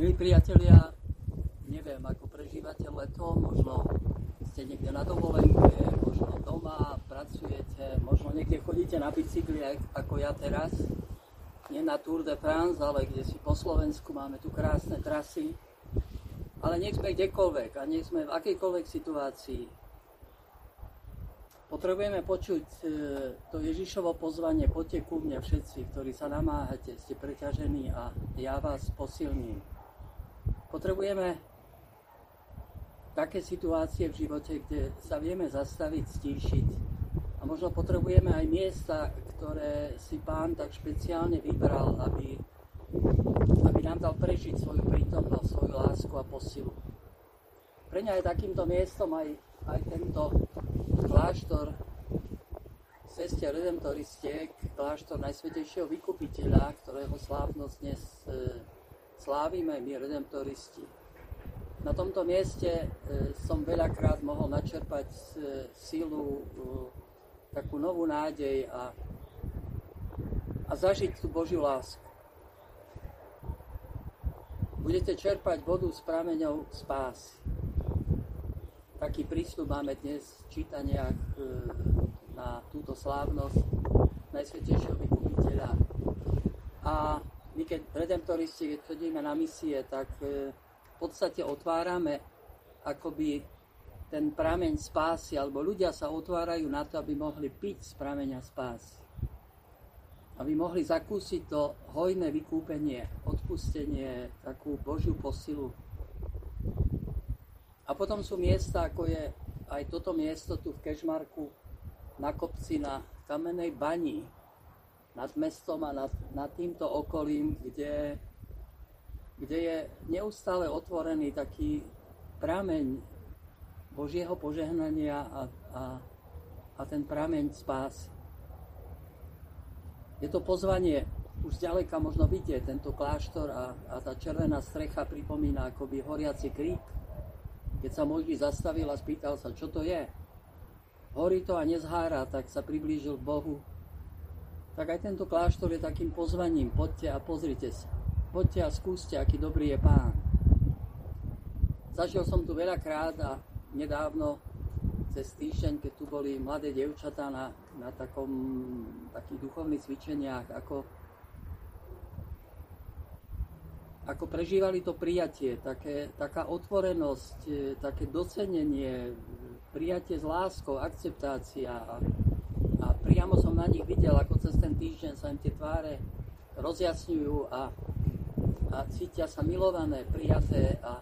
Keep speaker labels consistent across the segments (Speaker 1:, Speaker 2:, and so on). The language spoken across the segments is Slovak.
Speaker 1: Milí priatelia, neviem, ako prežívate leto, možno ste niekde na dovolenke, možno doma, pracujete, možno niekde chodíte na bicykli, ako ja teraz. Nie na Tour de France, ale kde si po Slovensku máme tu krásne trasy. Ale nech sme kdekoľvek a nech sme v akejkoľvek situácii. Potrebujeme počuť e, to Ježišovo pozvanie, poďte ku mne všetci, ktorí sa namáhate, ste preťažení a ja vás posilním. Potrebujeme také situácie v živote, kde sa vieme zastaviť, stíšiť. A možno potrebujeme aj miesta, ktoré si pán tak špeciálne vybral, aby, aby nám dal prežiť svoju prítomnosť, svoju lásku a posilu. Pre mňa je takýmto miestom aj, aj tento kláštor ceste Redemptoristiek, kláštor Najsvetejšieho vykupiteľa, ktorého slávnosť dnes e, slávime my redemptoristi. Na tomto mieste e, som veľakrát mohol načerpať e, sílu, e, takú novú nádej a, a zažiť tú Božiu lásku. Budete čerpať vodu s prameňou spásy. Taký prístup máme dnes v čítaniach na túto slávnosť Najsvetejšieho vykupiteľa. A my keď redemptoristi, keď chodíme na misie, tak e, v podstate otvárame akoby ten prameň spásy, alebo ľudia sa otvárajú na to, aby mohli piť z prameňa spásy. Aby mohli zakúsiť to hojné vykúpenie, odpustenie, takú Božiu posilu. A potom sú miesta, ako je aj toto miesto tu v Kešmarku, na kopci na kamenej bani, nad mestom a nad, nad týmto okolím, kde, kde je neustále otvorený taký prameň Božieho požehnania a, a, a ten prameň spásy. Je to pozvanie, už zďaleka možno vidieť tento kláštor a, a tá červená strecha pripomína akoby horiaci krík. Keď sa Mojžiš zastavil a spýtal sa, čo to je, horí to a nezhára, tak sa priblížil k Bohu tak aj tento kláštor je takým pozvaním. Poďte a pozrite sa. Poďte a skúste, aký dobrý je pán. Zažil som tu veľakrát a nedávno cez týždeň, keď tu boli mladé devčatá na, na takom, takých duchovných cvičeniach, ako, ako prežívali to prijatie, také, taká otvorenosť, také docenenie, prijatie s láskou, akceptácia priamo som na nich videl, ako cez ten týždeň sa im tie tváre rozjasňujú a, a cítia sa milované, prijaté a,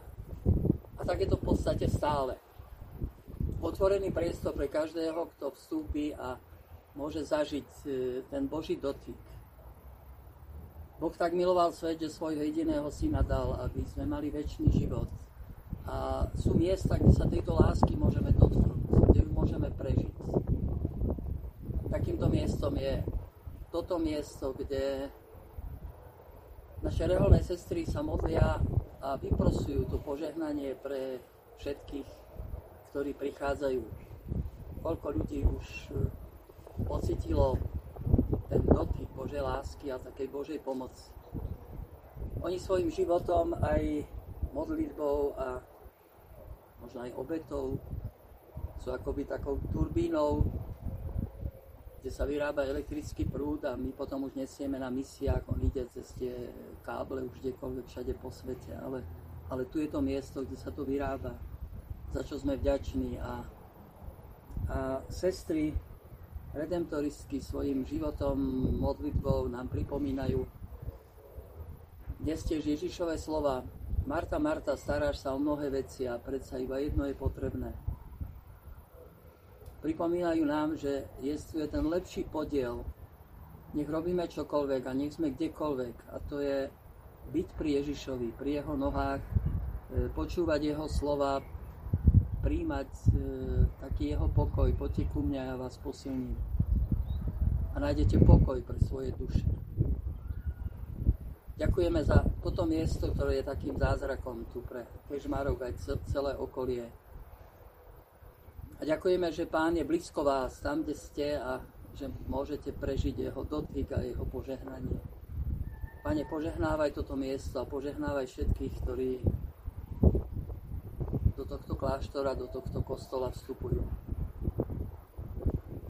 Speaker 1: a tak je to v podstate stále. Otvorený priestor pre každého, kto vstúpi a môže zažiť e, ten Boží dotyk. Boh tak miloval svet, že svojho jediného syna dal, aby sme mali väčší život. A sú miesta, kde sa tejto lásky môžeme dotknúť, kde ju môžeme prežiť takýmto miestom je toto miesto, kde naše reholné sestry sa modlia a vyprosujú to požehnanie pre všetkých, ktorí prichádzajú. Koľko ľudí už eh, pocitilo ten dotyk Božej lásky a takej Božej pomoci. Oni svojim životom aj modlitbou a možno aj obetou sú akoby takou turbínou kde sa vyrába elektrický prúd a my potom už nesieme na misiách, on ide cez tie káble už kdekoľvek všade po svete, ale, ale tu je to miesto, kde sa to vyrába, za čo sme vďační. A, a sestry redemptoristky svojim životom, modlitbou nám pripomínajú dnes tiež Ježišové slova Marta, Marta, staráš sa o mnohé veci a predsa iba jedno je potrebné pripomínajú nám, že je ten lepší podiel. Nech robíme čokoľvek a nech sme kdekoľvek. A to je byť pri Ježišovi, pri jeho nohách, e, počúvať jeho slova, príjmať e, taký jeho pokoj. Poďte ku mňa, ja vás posilním. A nájdete pokoj pre svoje duše. Ďakujeme za toto miesto, ktoré je takým zázrakom tu pre Kežmarok aj celé okolie. A ďakujeme, že Pán je blízko vás, tam, kde ste a že môžete prežiť jeho dotyk a jeho požehnanie. Pane, požehnávaj toto miesto a požehnávaj všetkých, ktorí do tohto kláštora, do tohto kostola vstupujú.